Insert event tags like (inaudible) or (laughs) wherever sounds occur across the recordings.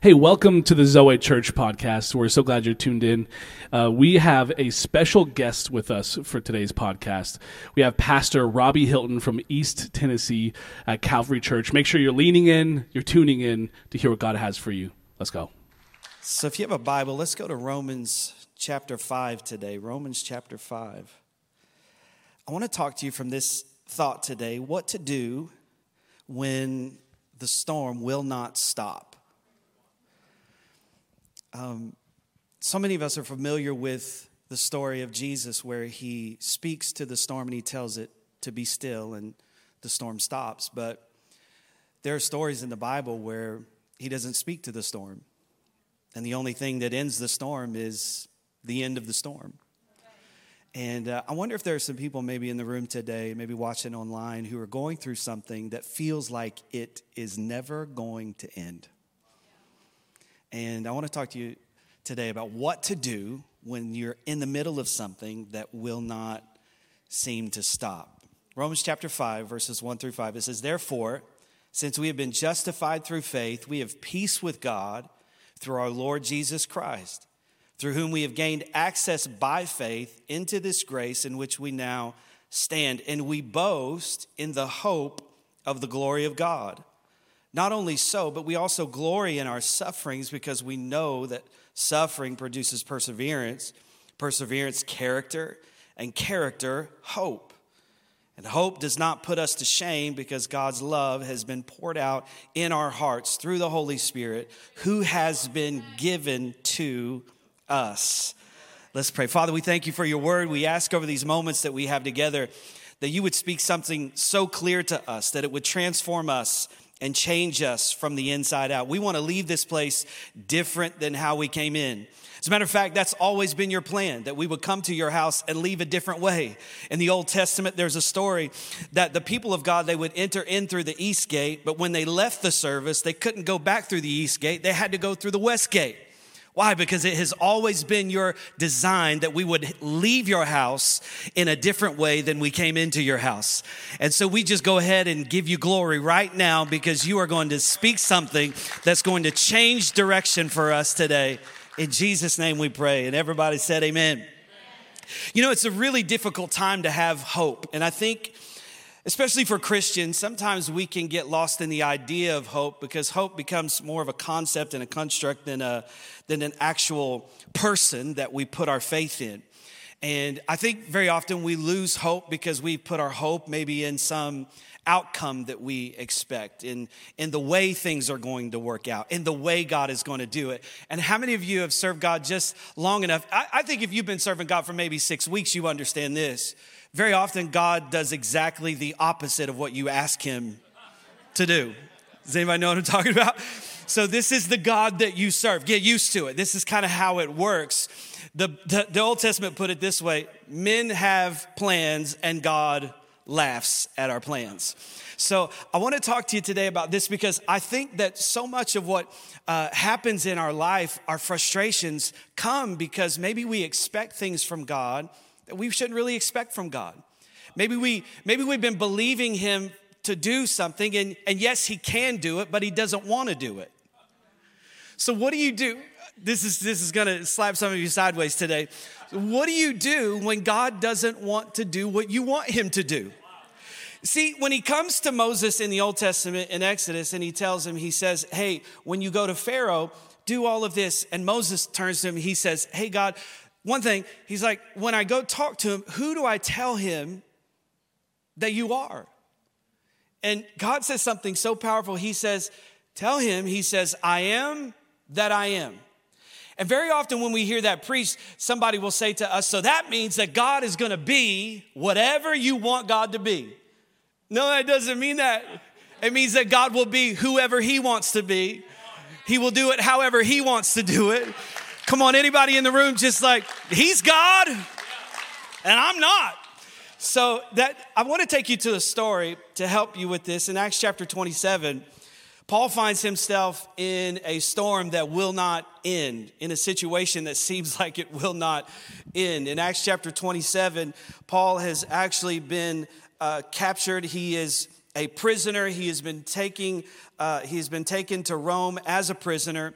Hey, welcome to the Zoe Church podcast. We're so glad you're tuned in. Uh, we have a special guest with us for today's podcast. We have Pastor Robbie Hilton from East Tennessee at Calvary Church. Make sure you're leaning in, you're tuning in to hear what God has for you. Let's go. So, if you have a Bible, let's go to Romans chapter 5 today. Romans chapter 5. I want to talk to you from this thought today what to do when the storm will not stop. Um, so many of us are familiar with the story of Jesus where he speaks to the storm and he tells it to be still and the storm stops. But there are stories in the Bible where he doesn't speak to the storm. And the only thing that ends the storm is the end of the storm. And uh, I wonder if there are some people maybe in the room today, maybe watching online, who are going through something that feels like it is never going to end. And I want to talk to you today about what to do when you're in the middle of something that will not seem to stop. Romans chapter 5, verses 1 through 5, it says, Therefore, since we have been justified through faith, we have peace with God through our Lord Jesus Christ, through whom we have gained access by faith into this grace in which we now stand. And we boast in the hope of the glory of God. Not only so, but we also glory in our sufferings because we know that suffering produces perseverance, perseverance, character, and character, hope. And hope does not put us to shame because God's love has been poured out in our hearts through the Holy Spirit who has been given to us. Let's pray. Father, we thank you for your word. We ask over these moments that we have together that you would speak something so clear to us, that it would transform us and change us from the inside out. We want to leave this place different than how we came in. As a matter of fact, that's always been your plan that we would come to your house and leave a different way. In the Old Testament, there's a story that the people of God they would enter in through the east gate, but when they left the service, they couldn't go back through the east gate. They had to go through the west gate. Why? Because it has always been your design that we would leave your house in a different way than we came into your house. And so we just go ahead and give you glory right now because you are going to speak something that's going to change direction for us today. In Jesus' name we pray. And everybody said, Amen. amen. You know, it's a really difficult time to have hope. And I think especially for Christians, sometimes we can get lost in the idea of hope because hope becomes more of a concept and a construct than, a, than an actual person that we put our faith in. And I think very often we lose hope because we put our hope maybe in some outcome that we expect, in, in the way things are going to work out, in the way God is going to do it. And how many of you have served God just long enough? I, I think if you've been serving God for maybe six weeks, you understand this very often, God does exactly the opposite of what you ask Him to do. Does anybody know what I'm talking about? So, this is the God that you serve. Get used to it. This is kind of how it works. The, the, the Old Testament put it this way men have plans, and God laughs at our plans. So, I want to talk to you today about this because I think that so much of what uh, happens in our life, our frustrations, come because maybe we expect things from God that we shouldn't really expect from God. Maybe, we, maybe we've been believing Him to do something, and, and yes, He can do it, but He doesn't want to do it. So, what do you do? This is, this is gonna slap some of you sideways today. What do you do when God doesn't want to do what you want Him to do? See, when he comes to Moses in the Old Testament in Exodus and he tells him, he says, Hey, when you go to Pharaoh, do all of this. And Moses turns to him, he says, Hey, God, one thing, he's like, when I go talk to him, who do I tell him that you are? And God says something so powerful. He says, Tell him, he says, I am that I am. And very often when we hear that preached, somebody will say to us, So that means that God is gonna be whatever you want God to be. No, that doesn't mean that. It means that God will be whoever he wants to be. He will do it however he wants to do it. Come on, anybody in the room just like, he's God and I'm not. So that I want to take you to a story to help you with this. In Acts chapter 27, Paul finds himself in a storm that will not end, in a situation that seems (laughs) like it will not end. In Acts chapter 27, Paul has actually been uh, captured. He is a prisoner. He has been taking, uh, he's been taken to Rome as a prisoner,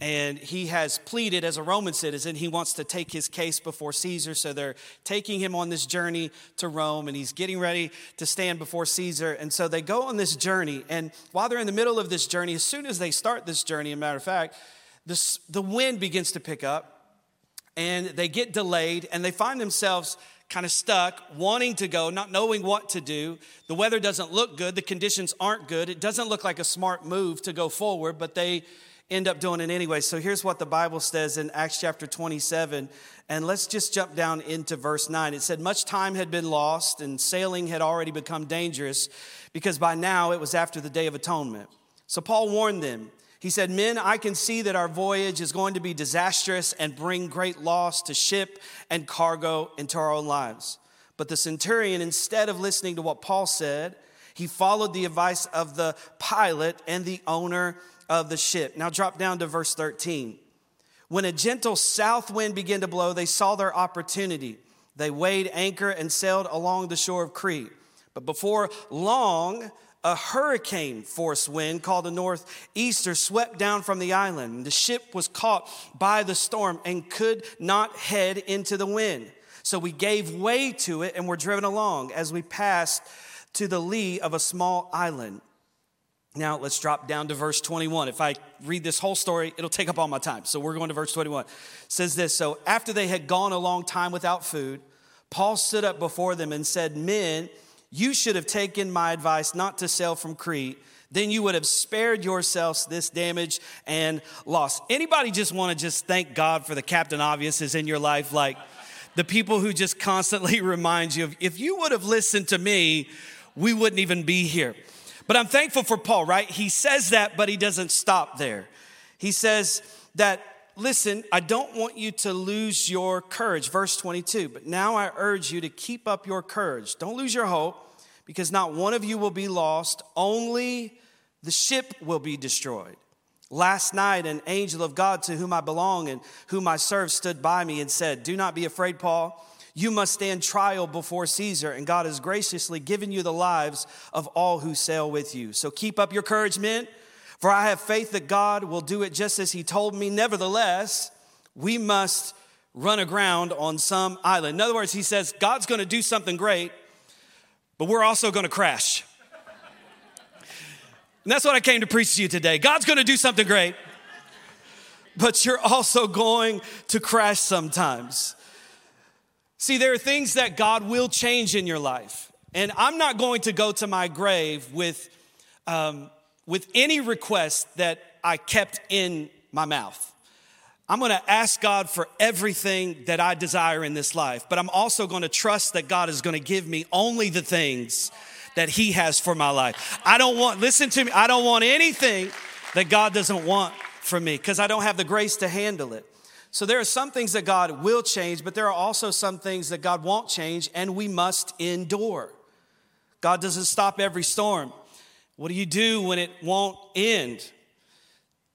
and he has pleaded as a Roman citizen. He wants to take his case before Caesar, so they're taking him on this journey to Rome, and he's getting ready to stand before Caesar. And so they go on this journey, and while they're in the middle of this journey, as soon as they start this journey, a matter of fact, this, the wind begins to pick up, and they get delayed, and they find themselves kind of stuck, wanting to go, not knowing what to do. The weather doesn't look good, the conditions aren't good. It doesn't look like a smart move to go forward, but they end up doing it anyway. So here's what the Bible says in Acts chapter 27. And let's just jump down into verse 9. It said, Much time had been lost, and sailing had already become dangerous because by now it was after the Day of Atonement. So Paul warned them. He said, Men, I can see that our voyage is going to be disastrous and bring great loss to ship and cargo into our own lives. But the centurion, instead of listening to what Paul said, he followed the advice of the pilot and the owner of the ship. Now drop down to verse 13. When a gentle south wind began to blow, they saw their opportunity. They weighed anchor and sailed along the shore of Crete. But before long, a hurricane force wind called the northeaster swept down from the island. The ship was caught by the storm and could not head into the wind. So we gave way to it and were driven along as we passed to the lee of a small island. Now let's drop down to verse 21. If I read this whole story, it'll take up all my time. So we're going to verse 21. It says this So after they had gone a long time without food, Paul stood up before them and said, Men, you should have taken my advice not to sail from Crete. Then you would have spared yourselves this damage and loss. Anybody just want to just thank God for the Captain Obviouses in your life? Like the people who just constantly (laughs) remind you of, if you would have listened to me, we wouldn't even be here. But I'm thankful for Paul, right? He says that, but he doesn't stop there. He says that listen, I don't want you to lose your courage. Verse 22. But now I urge you to keep up your courage. Don't lose your hope, because not one of you will be lost, only the ship will be destroyed. Last night, an angel of God to whom I belong and whom I serve stood by me and said, Do not be afraid, Paul. You must stand trial before Caesar, and God has graciously given you the lives of all who sail with you. So keep up your courage, men. For I have faith that God will do it just as He told me. Nevertheless, we must run aground on some island. In other words, He says, God's going to do something great, but we're also going to crash. And that's what I came to preach to you today. God's going to do something great, but you're also going to crash sometimes. See, there are things that God will change in your life. And I'm not going to go to my grave with um, with any request that I kept in my mouth. I'm gonna ask God for everything that I desire in this life, but I'm also gonna trust that God is gonna give me only the things that He has for my life. I don't want, listen to me, I don't want anything that God doesn't want from me because I don't have the grace to handle it. So there are some things that God will change, but there are also some things that God won't change, and we must endure. God doesn't stop every storm. What do you do when it won't end?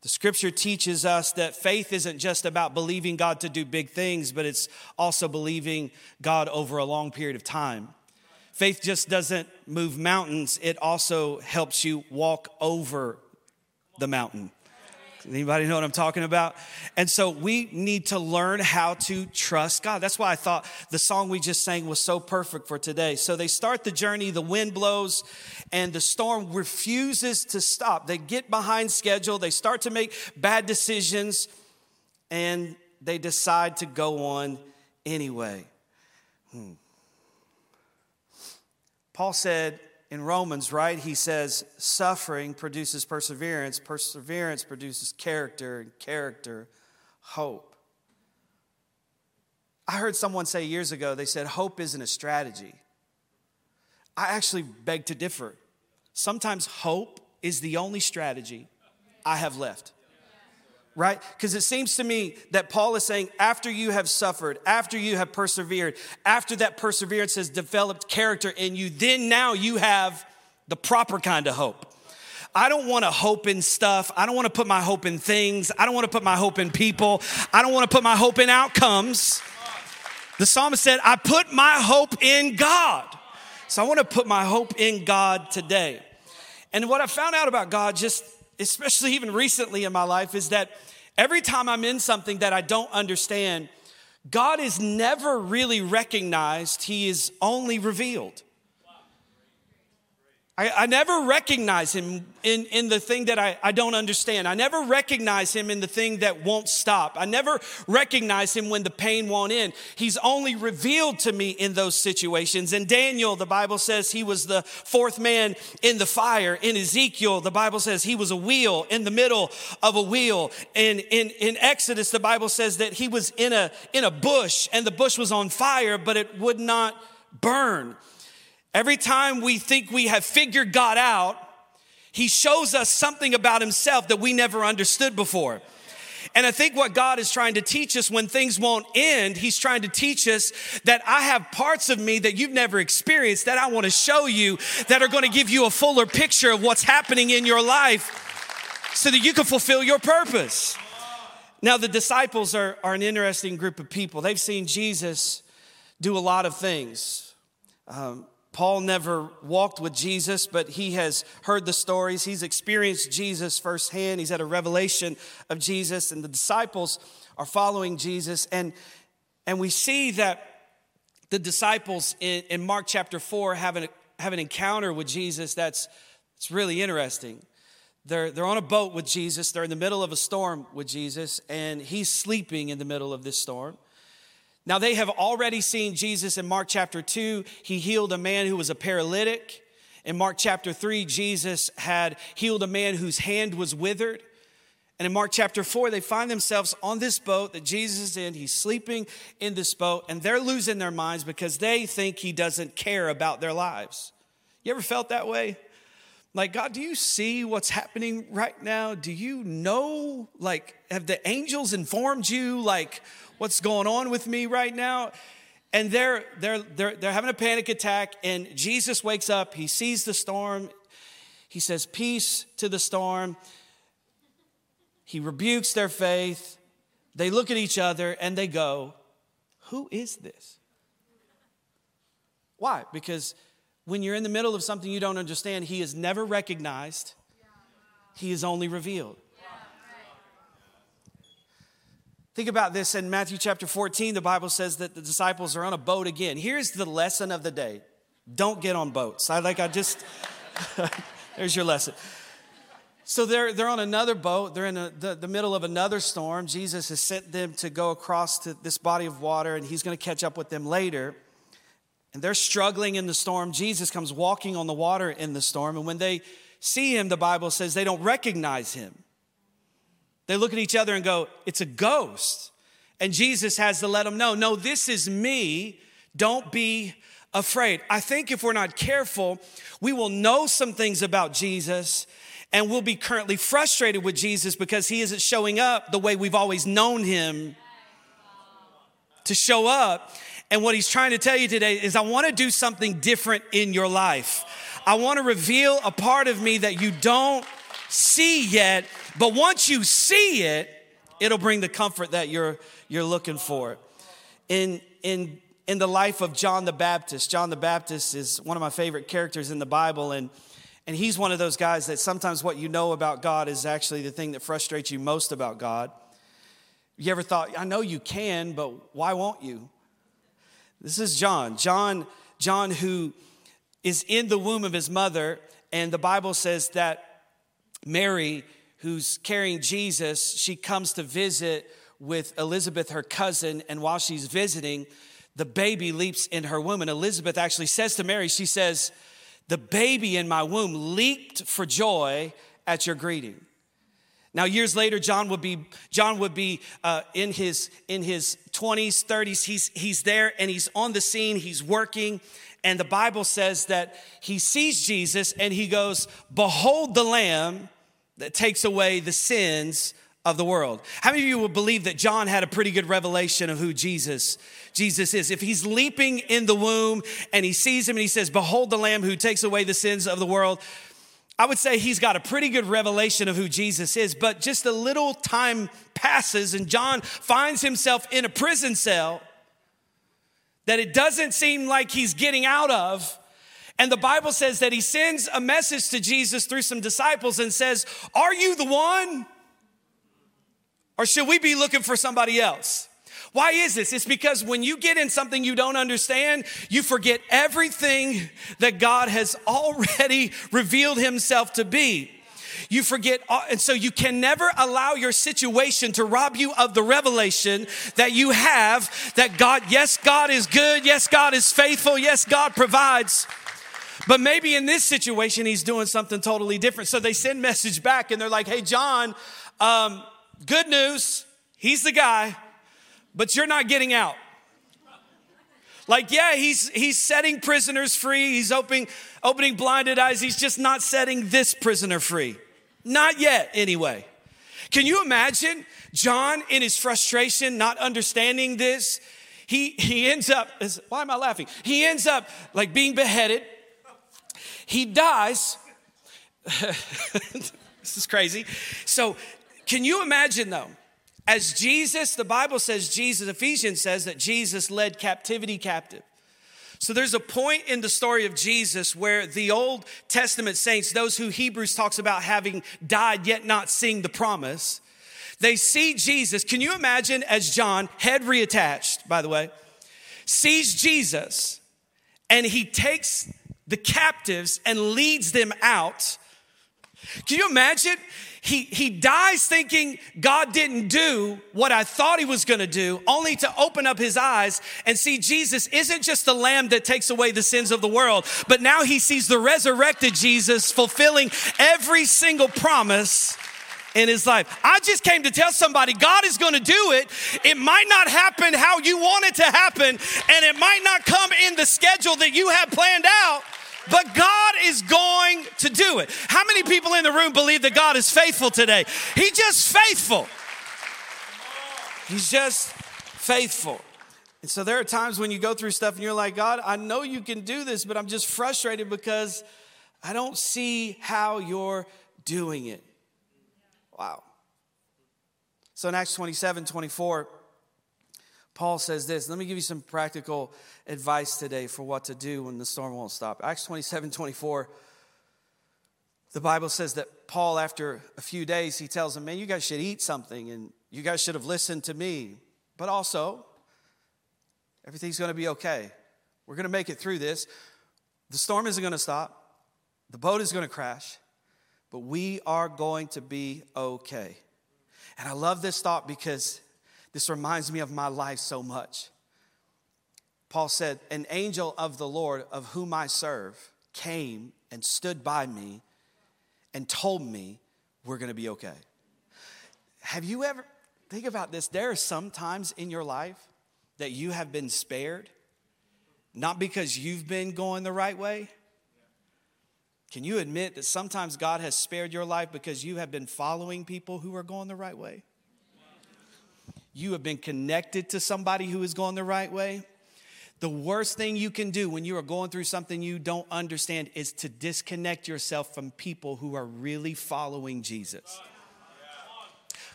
The scripture teaches us that faith isn't just about believing God to do big things, but it's also believing God over a long period of time. Faith just doesn't move mountains, it also helps you walk over the mountain. Anybody know what I'm talking about? And so we need to learn how to trust God. That's why I thought the song we just sang was so perfect for today. So they start the journey, the wind blows, and the storm refuses to stop. They get behind schedule, they start to make bad decisions, and they decide to go on anyway. Hmm. Paul said, in Romans, right, he says, suffering produces perseverance, perseverance produces character, and character, hope. I heard someone say years ago, they said, hope isn't a strategy. I actually beg to differ. Sometimes hope is the only strategy I have left right? Because it seems to me that Paul is saying, after you have suffered, after you have persevered, after that perseverance has developed character in you, then now you have the proper kind of hope. I don't want to hope in stuff. I don't want to put my hope in things. I don't want to put my hope in people. I don't want to put my hope in outcomes. The psalmist said, I put my hope in God. So I want to put my hope in God today. And what I found out about God, just especially even recently in my life, is that every time I'm in something that I don't understand, God is never really recognized, He is only revealed. I, I, never recognize him in, in the thing that I, I don't understand. I never recognize him in the thing that won't stop. I never recognize him when the pain won't end. He's only revealed to me in those situations. In Daniel, the Bible says he was the fourth man in the fire. In Ezekiel, the Bible says he was a wheel in the middle of a wheel. In, in, in Exodus, the Bible says that he was in a, in a bush and the bush was on fire, but it would not burn. Every time we think we have figured God out, He shows us something about Himself that we never understood before. And I think what God is trying to teach us when things won't end, He's trying to teach us that I have parts of me that you've never experienced that I want to show you that are going to give you a fuller picture of what's happening in your life so that you can fulfill your purpose. Now, the disciples are, are an interesting group of people. They've seen Jesus do a lot of things. Um, Paul never walked with Jesus, but he has heard the stories. He's experienced Jesus firsthand. He's had a revelation of Jesus, and the disciples are following Jesus. And, and we see that the disciples in, in Mark chapter 4 have an, have an encounter with Jesus that's, that's really interesting. They're, they're on a boat with Jesus, they're in the middle of a storm with Jesus, and he's sleeping in the middle of this storm. Now, they have already seen Jesus in Mark chapter 2. He healed a man who was a paralytic. In Mark chapter 3, Jesus had healed a man whose hand was withered. And in Mark chapter 4, they find themselves on this boat that Jesus is in. He's sleeping in this boat, and they're losing their minds because they think he doesn't care about their lives. You ever felt that way? Like, God, do you see what's happening right now? Do you know? Like, have the angels informed you, like, what's going on with me right now? And they're, they're, they're, they're having a panic attack, and Jesus wakes up. He sees the storm. He says, Peace to the storm. He rebukes their faith. They look at each other and they go, Who is this? Why? Because when you're in the middle of something you don't understand, He is never recognized, He is only revealed. Think about this in Matthew chapter 14, the Bible says that the disciples are on a boat again. Here's the lesson of the day don't get on boats. I like, I just, (laughs) there's your lesson. So they're, they're on another boat. They're in a, the, the middle of another storm. Jesus has sent them to go across to this body of water, and he's going to catch up with them later. And they're struggling in the storm. Jesus comes walking on the water in the storm. And when they see him, the Bible says they don't recognize him. They look at each other and go, It's a ghost. And Jesus has to let them know, No, this is me. Don't be afraid. I think if we're not careful, we will know some things about Jesus and we'll be currently frustrated with Jesus because he isn't showing up the way we've always known him to show up. And what he's trying to tell you today is, I want to do something different in your life. I want to reveal a part of me that you don't see yet, but once you see it, it'll bring the comfort that you're, you're looking for. In, in, in the life of John the Baptist, John the Baptist is one of my favorite characters in the Bible, and, and he's one of those guys that sometimes what you know about God is actually the thing that frustrates you most about God. You ever thought, I know you can, but why won't you? This is John. John, John who is in the womb of his mother, and the Bible says that Mary, who's carrying Jesus, she comes to visit with Elizabeth, her cousin, and while she's visiting, the baby leaps in her womb. And Elizabeth actually says to Mary, she says, The baby in my womb leaped for joy at your greeting. Now, years later, John would be John would be uh, in his in his twenties, thirties. He's he's there and he's on the scene. He's working, and the Bible says that he sees Jesus and he goes, Behold the Lamb that takes away the sins of the world. How many of you would believe that John had a pretty good revelation of who Jesus Jesus is? If he's leaping in the womb and he sees him and he says, "Behold the lamb who takes away the sins of the world." I would say he's got a pretty good revelation of who Jesus is, but just a little time passes and John finds himself in a prison cell that it doesn't seem like he's getting out of. And the Bible says that he sends a message to Jesus through some disciples and says, Are you the one? Or should we be looking for somebody else? Why is this? It's because when you get in something you don't understand, you forget everything that God has already revealed himself to be. You forget, uh, and so you can never allow your situation to rob you of the revelation that you have that God, yes, God is good. Yes, God is faithful. Yes, God provides. But maybe in this situation, he's doing something totally different. So they send message back and they're like, hey, John, um, good news. He's the guy, but you're not getting out. Like, yeah, he's he's setting prisoners free. He's opening opening blinded eyes. He's just not setting this prisoner free. Not yet, anyway. Can you imagine John in his frustration, not understanding this? He he ends up. Why am I laughing? He ends up like being beheaded. He dies. (laughs) this is crazy. So, can you imagine though? As Jesus, the Bible says Jesus, Ephesians says that Jesus led captivity captive. So there's a point in the story of Jesus where the Old Testament saints, those who Hebrews talks about having died yet not seeing the promise, they see Jesus. Can you imagine as John, head reattached, by the way, sees Jesus and he takes the captives and leads them out. Can you imagine? He, he dies thinking God didn't do what I thought he was gonna do, only to open up his eyes and see Jesus isn't just the lamb that takes away the sins of the world, but now he sees the resurrected Jesus fulfilling every single promise in his life. I just came to tell somebody God is going to do it. It might not happen how you want it to happen, and it might not come in the schedule that you have planned out. But God is going to do it. How many people in the room believe that God is faithful today? He's just faithful. He's just faithful. And so there are times when you go through stuff and you're like, God, I know you can do this, but I'm just frustrated because I don't see how you're doing it. Wow. So in Acts 27 24, Paul says this. Let me give you some practical advice today for what to do when the storm won't stop. Acts 27 24. The Bible says that Paul, after a few days, he tells them, Man, you guys should eat something and you guys should have listened to me. But also, everything's going to be okay. We're going to make it through this. The storm isn't going to stop, the boat is going to crash, but we are going to be okay. And I love this thought because this reminds me of my life so much. Paul said, An angel of the Lord, of whom I serve, came and stood by me and told me we're gonna be okay. Have you ever, think about this, there are some times in your life that you have been spared, not because you've been going the right way. Can you admit that sometimes God has spared your life because you have been following people who are going the right way? You have been connected to somebody who is going the right way. The worst thing you can do when you are going through something you don't understand is to disconnect yourself from people who are really following Jesus.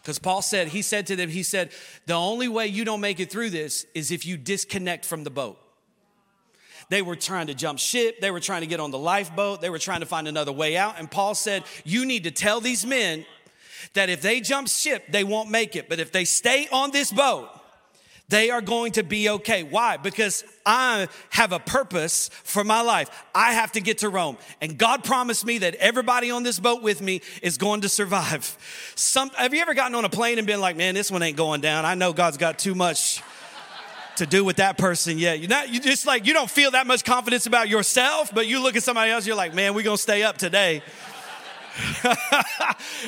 Because Paul said, he said to them, he said, the only way you don't make it through this is if you disconnect from the boat. They were trying to jump ship. They were trying to get on the lifeboat. They were trying to find another way out. And Paul said, You need to tell these men that if they jump ship, they won't make it. But if they stay on this boat, they are going to be okay. Why? Because I have a purpose for my life. I have to get to Rome. And God promised me that everybody on this boat with me is going to survive. (laughs) Some, have you ever gotten on a plane and been like, man, this one ain't going down? I know God's got too much to do with that person yet. You're not, you just like, you don't feel that much confidence about yourself, but you look at somebody else, you're like, man, we're going to stay up today. (laughs)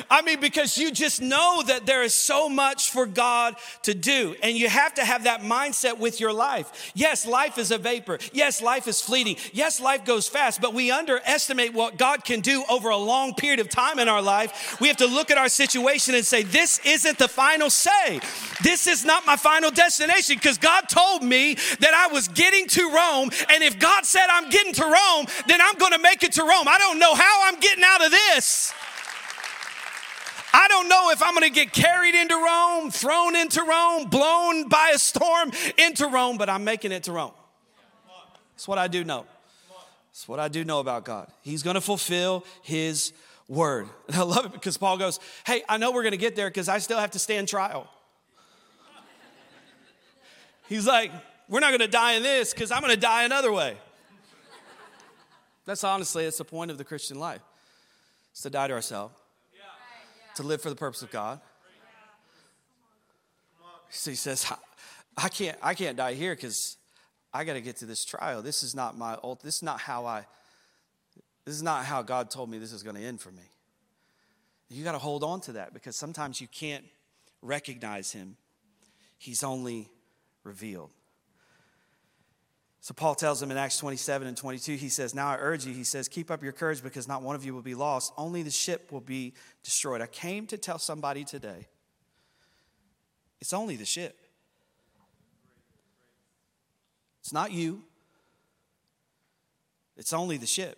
I mean, because you just know that there is so much for God to do. And you have to have that mindset with your life. Yes, life is a vapor. Yes, life is fleeting. Yes, life goes fast, but we underestimate what God can do over a long period of time in our life. We have to look at our situation and say, This isn't the final say. This is not my final destination because God told me that I was getting to Rome. And if God said I'm getting to Rome, then I'm going to make it to Rome. I don't know how I'm getting out of this. I don't know if I'm going to get carried into Rome, thrown into Rome, blown by a storm into Rome, but I'm making it to Rome. That's what I do know. That's what I do know about God. He's going to fulfill his word. And I love it because Paul goes, Hey, I know we're going to get there because I still have to stand trial. He's like, We're not going to die in this because I'm going to die another way. That's honestly, it's the point of the Christian life. To die to ourselves, to live for the purpose of God. So he says, I can't, I can't die here because I got to get to this trial. This is not my old, This is not how I. This is not how God told me this is going to end for me. You got to hold on to that because sometimes you can't recognize Him. He's only revealed. So Paul tells them in Acts 27 and 22, he says, Now I urge you, he says, keep up your courage because not one of you will be lost, only the ship will be destroyed. I came to tell somebody today, it's only the ship. It's not you, it's only the ship.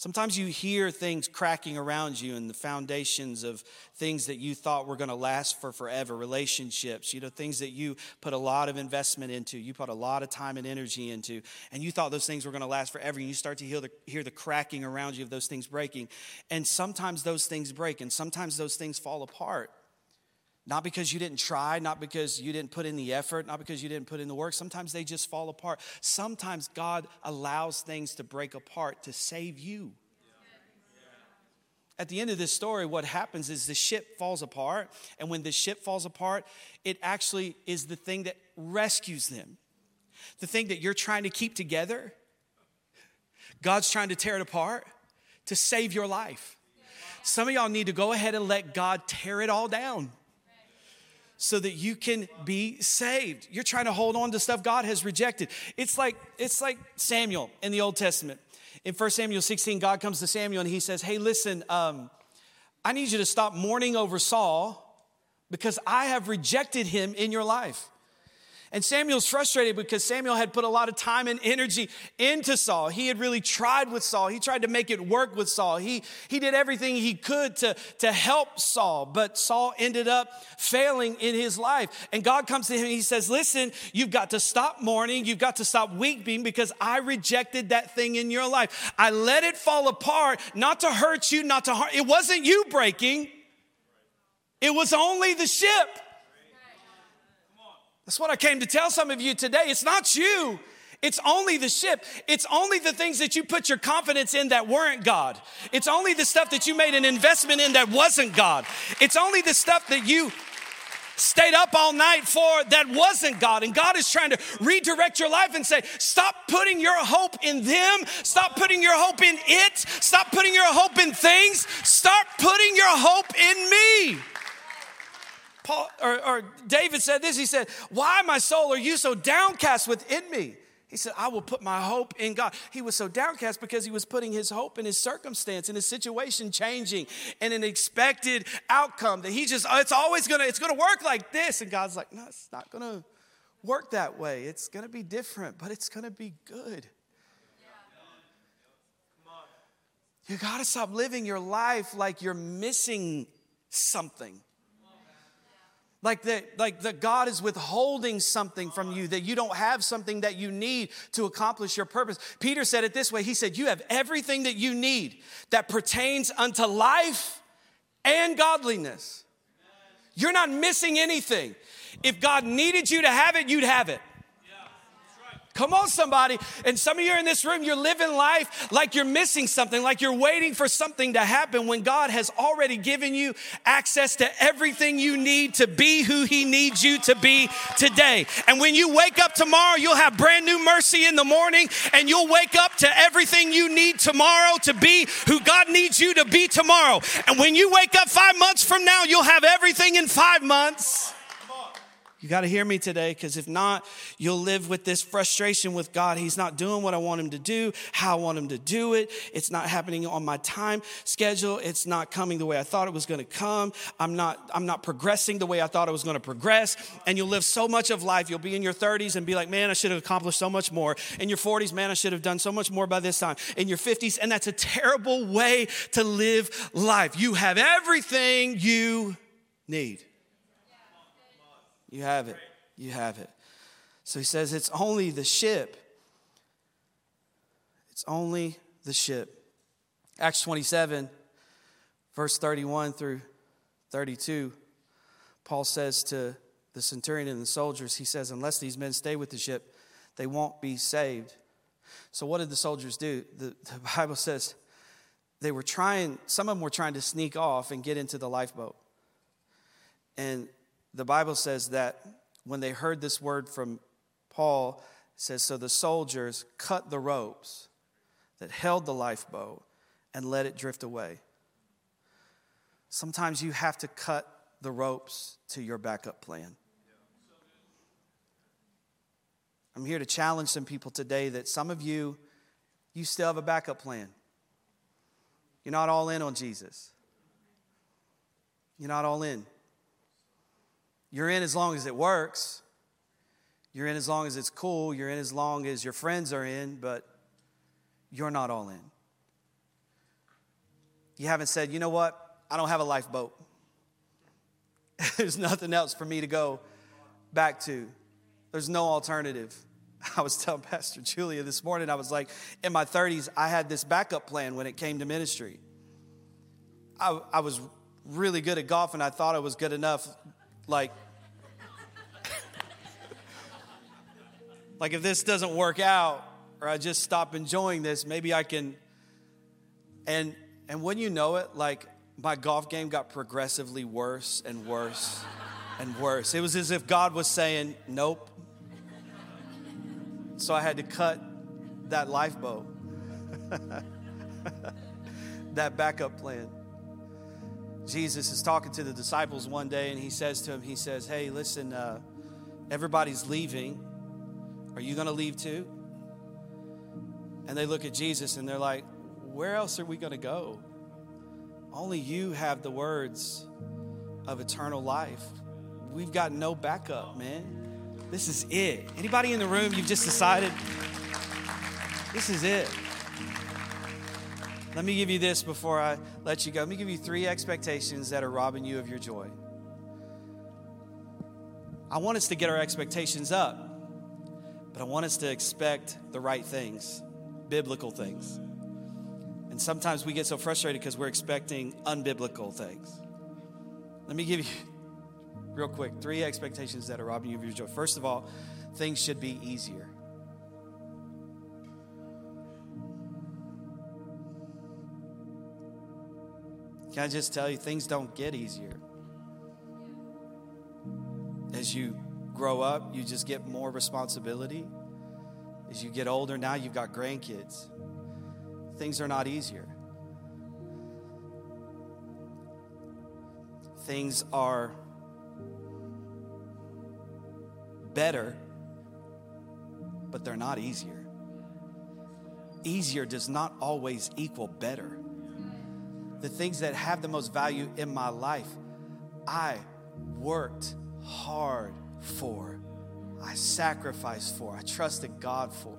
Sometimes you hear things cracking around you and the foundations of things that you thought were going to last for forever, relationships, you know, things that you put a lot of investment into, you put a lot of time and energy into, and you thought those things were going to last forever. And you start to hear the, hear the cracking around you of those things breaking. And sometimes those things break, and sometimes those things fall apart. Not because you didn't try, not because you didn't put in the effort, not because you didn't put in the work. Sometimes they just fall apart. Sometimes God allows things to break apart to save you. At the end of this story, what happens is the ship falls apart. And when the ship falls apart, it actually is the thing that rescues them. The thing that you're trying to keep together, God's trying to tear it apart to save your life. Some of y'all need to go ahead and let God tear it all down so that you can be saved. You're trying to hold on to stuff God has rejected. It's like it's like Samuel in the Old Testament. In 1 Samuel 16, God comes to Samuel and he says, Hey, listen, um, I need you to stop mourning over Saul because I have rejected him in your life. And Samuel's frustrated because Samuel had put a lot of time and energy into Saul. He had really tried with Saul. He tried to make it work with Saul. He, he did everything he could to, to help Saul, but Saul ended up failing in his life. And God comes to him and he says, Listen, you've got to stop mourning. You've got to stop weeping because I rejected that thing in your life. I let it fall apart, not to hurt you, not to harm. It wasn't you breaking, it was only the ship. That's what I came to tell some of you today. It's not you. It's only the ship. It's only the things that you put your confidence in that weren't God. It's only the stuff that you made an investment in that wasn't God. It's only the stuff that you stayed up all night for that wasn't God. And God is trying to redirect your life and say, stop putting your hope in them. Stop putting your hope in it. Stop putting your hope in things. Start putting your hope in me. Paul or, or David said this. He said, Why, my soul, are you so downcast within me? He said, I will put my hope in God. He was so downcast because he was putting his hope in his circumstance, in his situation changing, and an expected outcome that he just, oh, it's always gonna, it's gonna work like this. And God's like, no, it's not gonna work that way. It's gonna be different, but it's gonna be good. You gotta stop living your life like you're missing something. Like that, like that God is withholding something from you, that you don't have something that you need to accomplish your purpose. Peter said it this way He said, You have everything that you need that pertains unto life and godliness. You're not missing anything. If God needed you to have it, you'd have it. Come on, somebody. And some of you are in this room, you're living life like you're missing something, like you're waiting for something to happen when God has already given you access to everything you need to be who He needs you to be today. And when you wake up tomorrow, you'll have brand new mercy in the morning, and you'll wake up to everything you need tomorrow to be who God needs you to be tomorrow. And when you wake up five months from now, you'll have everything in five months. You got to hear me today because if not, you'll live with this frustration with God. He's not doing what I want him to do, how I want him to do it. It's not happening on my time schedule. It's not coming the way I thought it was going to come. I'm not I'm not progressing the way I thought I was going to progress. And you'll live so much of life. You'll be in your 30s and be like, "Man, I should have accomplished so much more." In your 40s, "Man, I should have done so much more by this time." In your 50s, and that's a terrible way to live life. You have everything you need. You have it. You have it. So he says, It's only the ship. It's only the ship. Acts 27, verse 31 through 32, Paul says to the centurion and the soldiers, he says, Unless these men stay with the ship, they won't be saved. So, what did the soldiers do? The, the (laughs) Bible says they were trying, some of them were trying to sneak off and get into the lifeboat. And the Bible says that when they heard this word from Paul, says, So the soldiers cut the ropes that held the lifeboat and let it drift away. Sometimes you have to cut the ropes to your backup plan. I'm here to challenge some people today that some of you, you still have a backup plan. You're not all in on Jesus. You're not all in. You're in as long as it works. You're in as long as it's cool. You're in as long as your friends are in, but you're not all in. You haven't said, you know what? I don't have a lifeboat. (laughs) There's nothing else for me to go back to. There's no alternative. (laughs) I was telling Pastor Julia this morning, I was like, in my 30s, I had this backup plan when it came to ministry. I, I was really good at golf and I thought I was good enough. Like, like if this doesn't work out or I just stop enjoying this, maybe I can. And and when you know it, like my golf game got progressively worse and worse and worse. It was as if God was saying, "Nope." So I had to cut that lifeboat, (laughs) that backup plan. Jesus is talking to the disciples one day, and he says to him, He says, Hey, listen, uh, everybody's leaving. Are you going to leave too? And they look at Jesus and they're like, Where else are we going to go? Only you have the words of eternal life. We've got no backup, man. This is it. Anybody in the room, you've just decided this is it. Let me give you this before I let you go. Let me give you three expectations that are robbing you of your joy. I want us to get our expectations up, but I want us to expect the right things, biblical things. And sometimes we get so frustrated because we're expecting unbiblical things. Let me give you, real quick, three expectations that are robbing you of your joy. First of all, things should be easier. Can I just tell you, things don't get easier. As you grow up, you just get more responsibility. As you get older, now you've got grandkids. Things are not easier. Things are better, but they're not easier. Easier does not always equal better the things that have the most value in my life, I worked hard for. I sacrificed for. I trusted God for.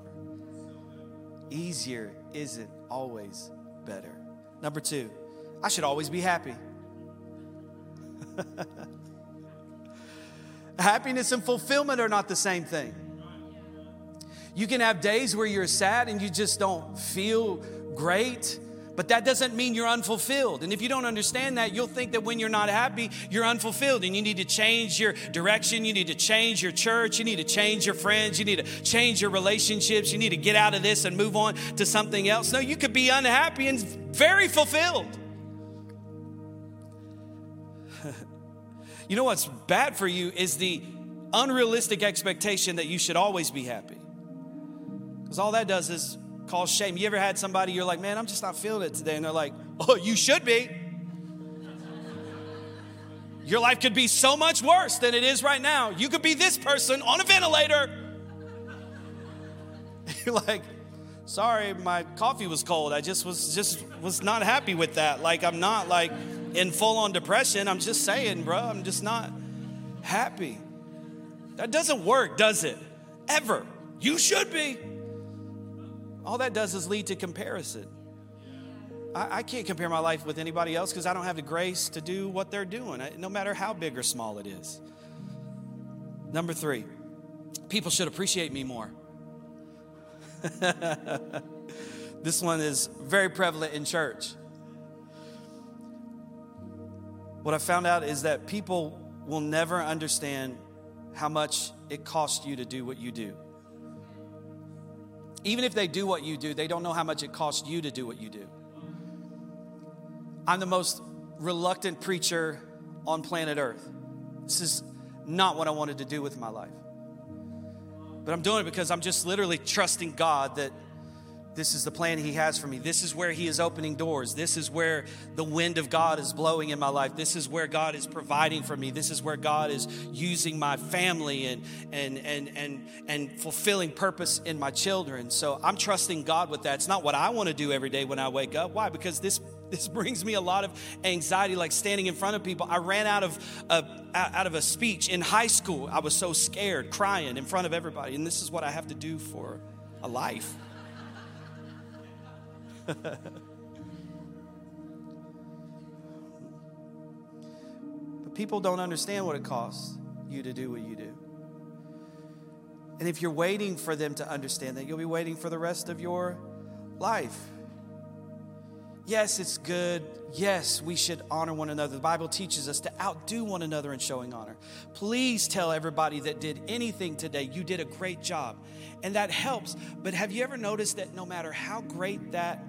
Easier isn't always better. Number two, I should always be happy. (laughs) Happiness and fulfillment are not the same thing. You can have days where you're sad and you just don't feel great but that doesn't mean you're unfulfilled. And if you don't understand that, you'll think that when you're not happy, you're unfulfilled and you need to change your direction. You need to change your church. You need to change your friends. You need to change your relationships. You need to get out of this and move on to something else. No, you could be unhappy and very fulfilled. (laughs) you know what's bad for you is the unrealistic expectation that you should always be happy. Because all that does is cause shame. You ever had somebody you're like, man, I'm just not feeling it today? And they're like, oh, you should be. Your life could be so much worse than it is right now. You could be this person on a ventilator. (laughs) You're like, sorry, my coffee was cold. I just was just was not happy with that. Like I'm not like in full on depression. I'm just saying, bro, I'm just not happy. That doesn't work, does it? Ever. You should be all that does is lead to comparison. I, I can't compare my life with anybody else because I don't have the grace to do what they're doing, uh, no matter how big or small it is. Number three, people should appreciate me more. (laughs) This one is very prevalent in church. What I found out is that people will never understand how much it costs you to do what you do. Even if they do what you do, they don't know how much it costs you to do what you do. I'm the most reluctant preacher on planet Earth. This is not what I wanted to do with my life. But I'm doing it because I'm just literally trusting God that this is the plan He has for me. This is where He is opening doors. This is where the wind of God is blowing in my life. This is where God is providing for me. This is where God is using my family and and and and and fulfilling purpose in my children. So I'm trusting God with that. It's not what I want to do every day when I wake up. Why? Because this this brings me a lot of anxiety like standing in front of people i ran out of a, out of a speech in high school i was so scared crying in front of everybody and this is what i have to do for a life (laughs) but people don't understand what it costs you to do what you do. And if you're waiting for them to understand that, you'll be waiting for the rest of your life. Yes, it's good. Yes, we should honor one another. The Bible teaches us to outdo one another in showing honor. Please tell everybody that did anything today, you did a great job. And that helps. But have you ever noticed that no matter how great that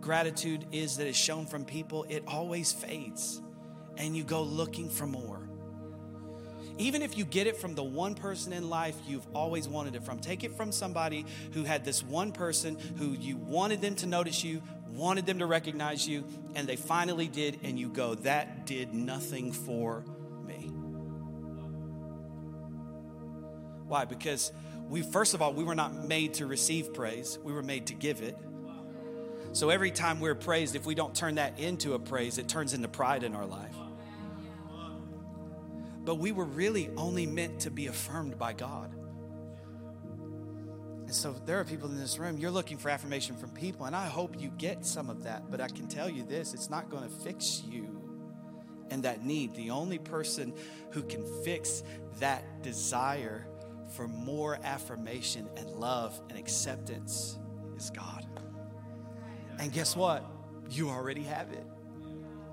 gratitude is that is shown from people, it always fades and you go looking for more. Even if you get it from the one person in life you've always wanted it from, take it from somebody who had this one person who you wanted them to notice you, wanted them to recognize you, and they finally did, and you go, That did nothing for me. Why? Because we, first of all, we were not made to receive praise, we were made to give it. So every time we're praised, if we don't turn that into a praise, it turns into pride in our life. But we were really only meant to be affirmed by God. And so there are people in this room, you're looking for affirmation from people, and I hope you get some of that. But I can tell you this it's not going to fix you and that need. The only person who can fix that desire for more affirmation and love and acceptance is God. And guess what? You already have it,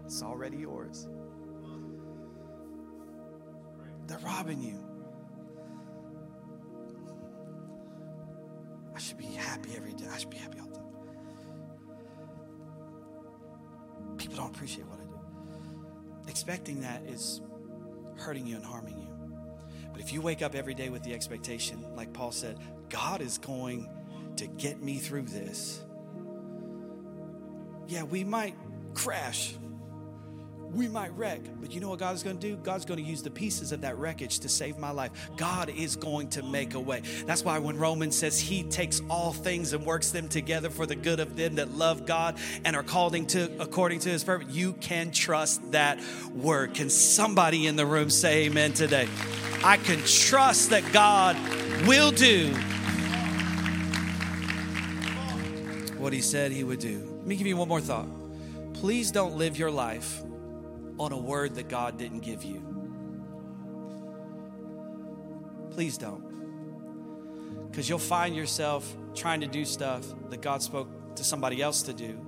it's already yours. They're robbing you. I should be happy every day. I should be happy all the time. People don't appreciate what I do. Expecting that is hurting you and harming you. But if you wake up every day with the expectation, like Paul said, God is going to get me through this yeah, we might crash. We might wreck, but you know what God is going to do? God's going to use the pieces of that wreckage to save my life. God is going to make a way. That's why when Romans says He takes all things and works them together for the good of them that love God and are called to according to His purpose, you can trust that word. Can somebody in the room say Amen today? I can trust that God will do what He said He would do. Let me give you one more thought. Please don't live your life on a word that God didn't give you. Please don't. Because you'll find yourself trying to do stuff that God spoke to somebody else to do,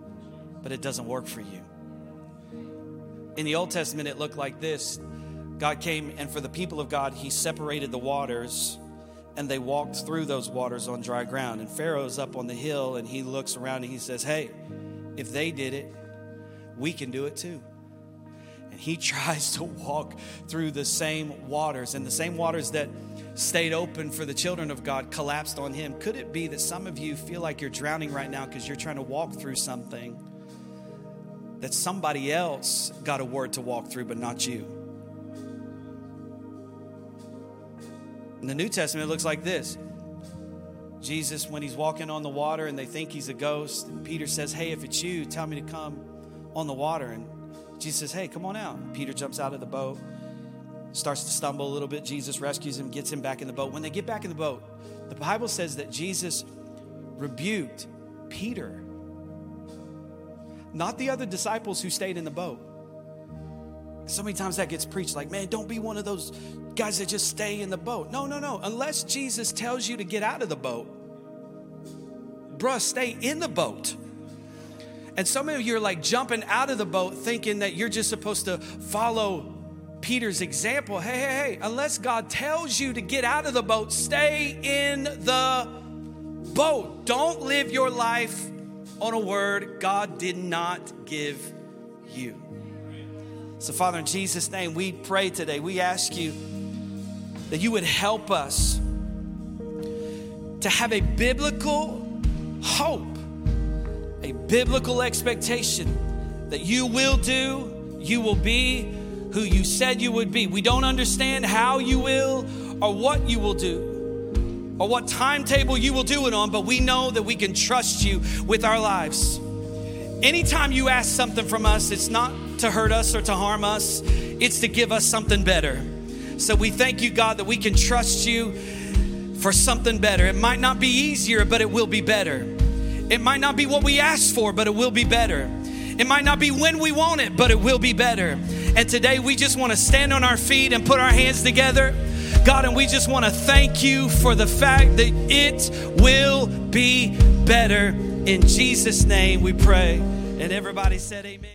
but it doesn't work for you. In the Old Testament, it looked like this God came, and for the people of God, He separated the waters and they walked through those waters on dry ground. And Pharaoh's up on the hill and he looks around and he says, Hey, if they did it, we can do it too. And he (laughs) tries to walk through the same waters, and the same waters that stayed open for the children of God collapsed on him. Could it be that some of you feel like you're drowning right now because you're trying to walk through something that somebody else got a word to walk through, but not you? In the New Testament, it looks like this Jesus, when he's walking on the water and they think he's a ghost, and Peter says, Hey, if it's you, tell me to come on the water. And Jesus says, Hey, come on out. Peter jumps out of the boat, starts to stumble a little bit. Jesus rescues him, gets him back in the boat. When they get back in the boat, the Bible says that Jesus rebuked Peter, not the other disciples who stayed in the boat. So many times that gets preached like, man, don't be one of those guys that just stay in the boat. No, no, no. Unless Jesus tells you to get out of the boat, bruh, stay in the boat. And some of you are like jumping out of the boat thinking that you're just supposed to follow Peter's example. Hey, hey, hey, unless God tells you to get out of the boat, stay in the boat. Don't live your life on a word God did not give you. So, Father, in Jesus' name, we pray today, we ask you that you would help us to have a biblical hope a biblical expectation that you will do, you will be who you said you would be. We don't understand how you will or what you will do or what timetable you will do it on, but we know that we can trust you with our lives. Anytime you ask something from us, it's not to hurt us or to harm us, it's to give us something better. So we thank you, God, that we can trust you for something better. It might not be easier, but it will be better. It might not be what we asked for, but it will be better. It might not be when we want it, but it will be better. And today we just want to stand on our feet and put our hands together. God, and we just want to thank you for the fact that it will be better. In Jesus' name we pray. And everybody said, Amen.